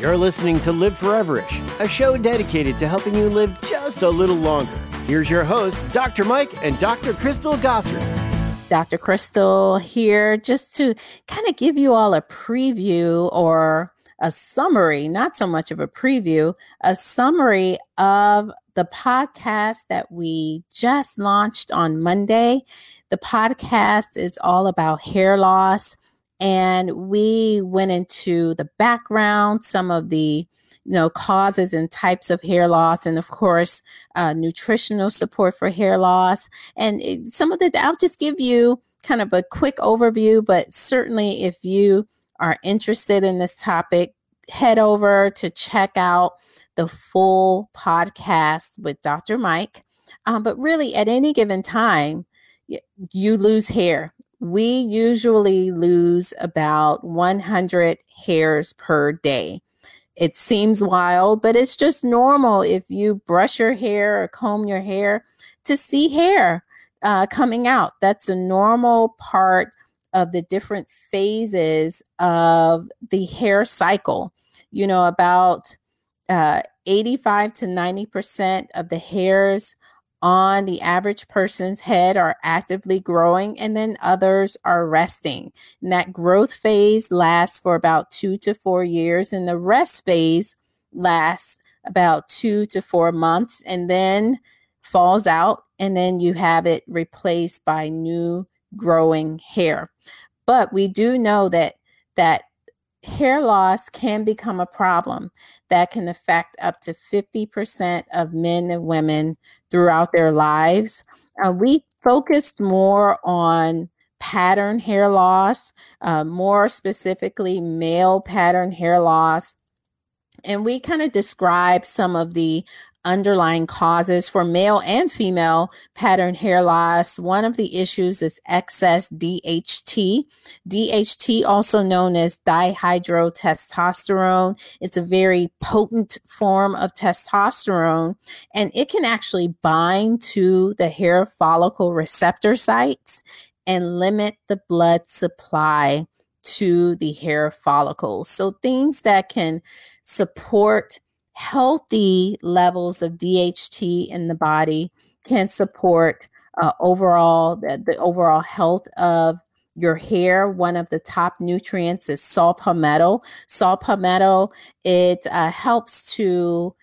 You're listening to Live Foreverish, a show dedicated to helping you live just a little longer. Here's your host, Dr. Mike and Dr. Crystal Gossard. Dr. Crystal here just to kind of give you all a preview or a summary, not so much of a preview, a summary of the podcast that we just launched on Monday. The podcast is all about hair loss and we went into the background, some of the you know causes and types of hair loss, and of course, uh, nutritional support for hair loss. And it, some of the I'll just give you kind of a quick overview, but certainly if you are interested in this topic, head over to check out the full podcast with Dr. Mike. Um, but really, at any given time, you lose hair we usually lose about 100 hairs per day. It seems wild, but it's just normal if you brush your hair or comb your hair to see hair uh, coming out. That's a normal part of the different phases of the hair cycle. You know, about uh, 85 to 90% of the hairs on the average person's head are actively growing and then others are resting. And that growth phase lasts for about two to four years, and the rest phase lasts about two to four months and then falls out, and then you have it replaced by new growing hair. But we do know that that hair loss can become a problem that can affect up to 50% of men and women throughout their lives. Uh, we focused more on pattern hair loss, uh, more specifically, male pattern hair loss. And we kind of describe some of the underlying causes for male and female pattern hair loss. One of the issues is excess DHT. DHT, also known as dihydrotestosterone, it's a very potent form of testosterone, and it can actually bind to the hair follicle receptor sites and limit the blood supply to the hair follicles. So, things that can support healthy levels of DHT in the body can support uh, overall the, the overall health of your hair. One of the top nutrients is saw palmetto. Saw palmetto it uh, helps to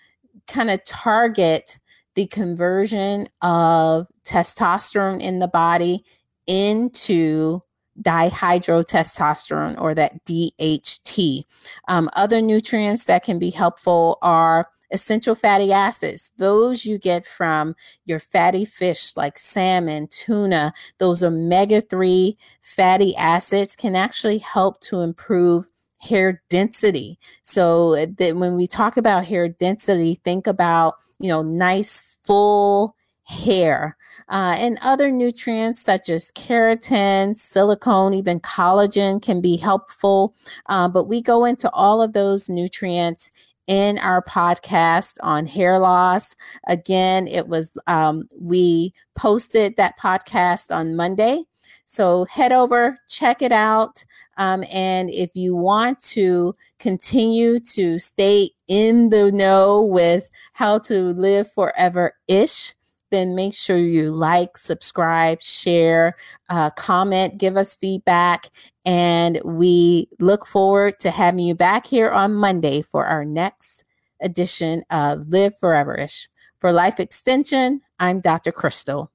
kind of target the conversion of testosterone in the body into dihydrotestosterone or that DHT. Um, other nutrients that can be helpful are essential fatty acids. Those you get from your fatty fish like salmon, tuna, those omega 3 fatty acids can actually help to improve hair density. So uh, that when we talk about hair density, think about, you know, nice full hair uh, and other nutrients such as keratin, silicone, even collagen can be helpful. Uh, but we go into all of those nutrients in our podcast on hair loss. Again, it was, um, we posted that podcast on Monday. So head over, check it out. Um, and if you want to continue to stay in the know with how to live forever ish, then make sure you like, subscribe, share, uh, comment, give us feedback. And we look forward to having you back here on Monday for our next edition of Live Foreverish. For Life Extension, I'm Dr. Crystal.